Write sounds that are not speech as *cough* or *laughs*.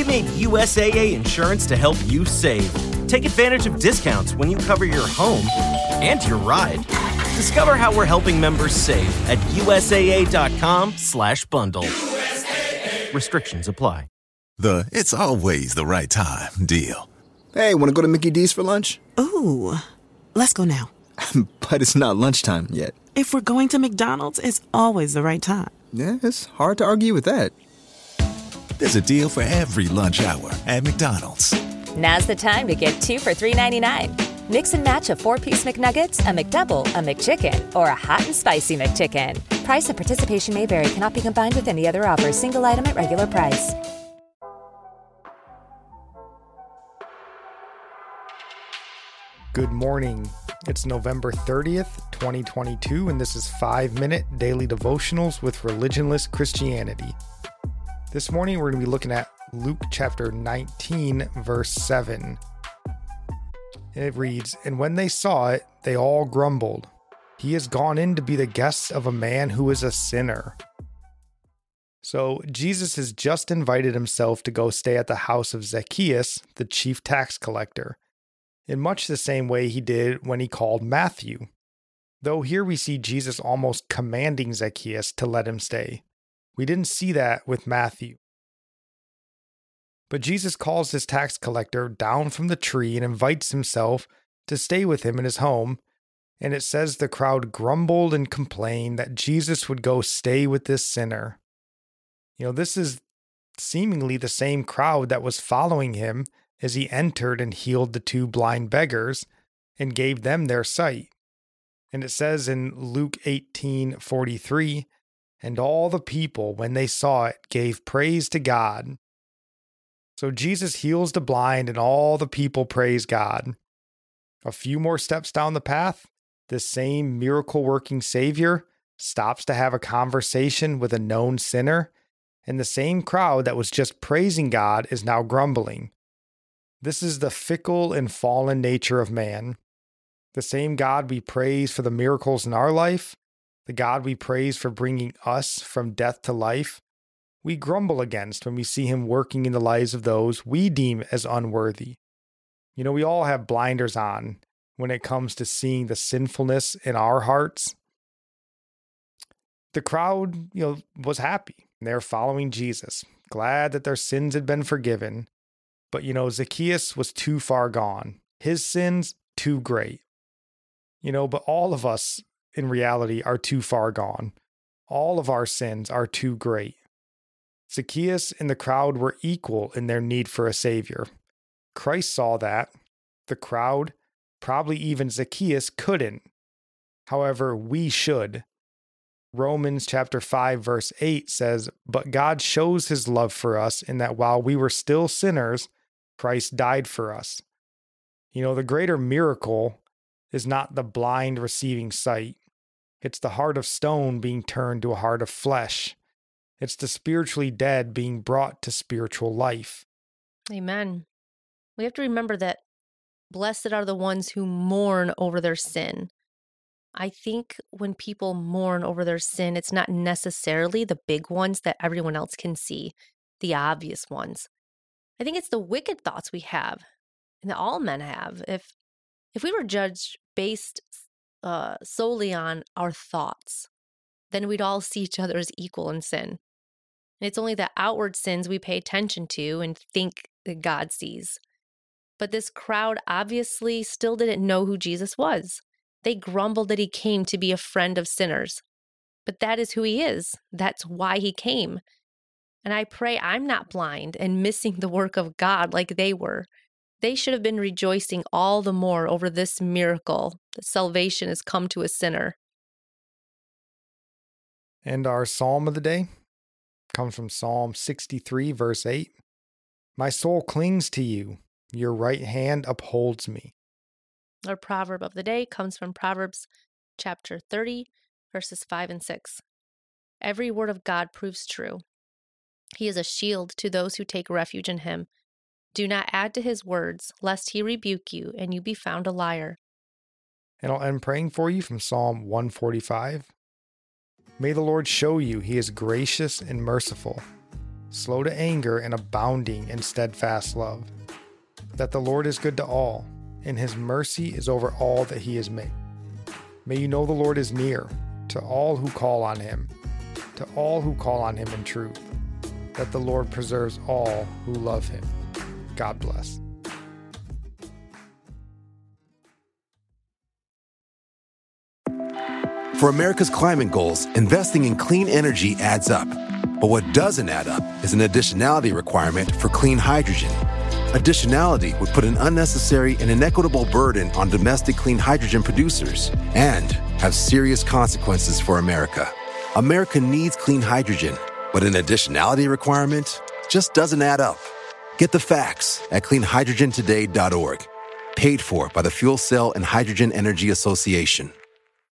We made USAA insurance to help you save. Take advantage of discounts when you cover your home and your ride. Discover how we're helping members save at USAA.com/bundle. USAA. Restrictions apply. The it's always the right time deal. Hey, want to go to Mickey D's for lunch? Ooh, let's go now. *laughs* but it's not lunchtime yet. If we're going to McDonald's, it's always the right time. Yeah, it's hard to argue with that. There's a deal for every lunch hour at McDonald's. Now's the time to get two for $3.99. Mix and match a four piece McNuggets, a McDouble, a McChicken, or a hot and spicy McChicken. Price and participation may vary, cannot be combined with any other offer, single item at regular price. Good morning. It's November 30th, 2022, and this is 5 Minute Daily Devotionals with Religionless Christianity. This morning we're going to be looking at Luke chapter 19, verse 7. It reads, And when they saw it, they all grumbled. He has gone in to be the guest of a man who is a sinner. So, Jesus has just invited himself to go stay at the house of Zacchaeus, the chief tax collector in much the same way he did when he called Matthew. Though here we see Jesus almost commanding Zacchaeus to let him stay. We didn't see that with Matthew. But Jesus calls his tax collector down from the tree and invites himself to stay with him in his home. And it says the crowd grumbled and complained that Jesus would go stay with this sinner. You know, this is seemingly the same crowd that was following him as he entered and healed the two blind beggars and gave them their sight. And it says in Luke 18:43, and all the people when they saw it gave praise to God. So Jesus heals the blind and all the people praise God. A few more steps down the path, this same miracle working Savior stops to have a conversation with a known sinner, and the same crowd that was just praising God is now grumbling. This is the fickle and fallen nature of man. The same God we praise for the miracles in our life, the God we praise for bringing us from death to life, we grumble against when we see him working in the lives of those we deem as unworthy. You know, we all have blinders on when it comes to seeing the sinfulness in our hearts. The crowd, you know, was happy. They're following Jesus, glad that their sins had been forgiven, but you know, Zacchaeus was too far gone. His sins, too great. You know, but all of us in reality are too far gone. All of our sins are too great. Zacchaeus and the crowd were equal in their need for a savior. Christ saw that. The crowd, probably even Zacchaeus, couldn't. However, we should. Romans chapter 5 verse 8 says, "But God shows his love for us in that while we were still sinners, Christ died for us. You know, the greater miracle is not the blind receiving sight, it's the heart of stone being turned to a heart of flesh. It's the spiritually dead being brought to spiritual life. Amen. We have to remember that blessed are the ones who mourn over their sin. I think when people mourn over their sin, it's not necessarily the big ones that everyone else can see, the obvious ones. I think it's the wicked thoughts we have and that all men have. If if we were judged based uh, solely on our thoughts, then we'd all see each other as equal in sin. And it's only the outward sins we pay attention to and think that God sees. But this crowd obviously still didn't know who Jesus was. They grumbled that he came to be a friend of sinners. But that is who he is. That's why he came. And I pray I'm not blind and missing the work of God like they were. They should have been rejoicing all the more over this miracle that salvation has come to a sinner. And our psalm of the day comes from Psalm 63, verse 8. My soul clings to you, your right hand upholds me. Our proverb of the day comes from Proverbs chapter 30, verses 5 and 6. Every word of God proves true. He is a shield to those who take refuge in him. Do not add to his words, lest he rebuke you and you be found a liar. And I'll end praying for you from Psalm 145. May the Lord show you he is gracious and merciful. slow to anger, and abounding in steadfast love. That the Lord is good to all, and his mercy is over all that he has made. May you know the Lord is near to all who call on him, to all who call on him in truth. That the Lord preserves all who love him. God bless. For America's climate goals, investing in clean energy adds up. But what doesn't add up is an additionality requirement for clean hydrogen. Additionality would put an unnecessary and inequitable burden on domestic clean hydrogen producers and have serious consequences for America. America needs clean hydrogen, but an additionality requirement just doesn't add up. Get the facts at cleanhydrogentoday.org. Paid for by the Fuel Cell and Hydrogen Energy Association.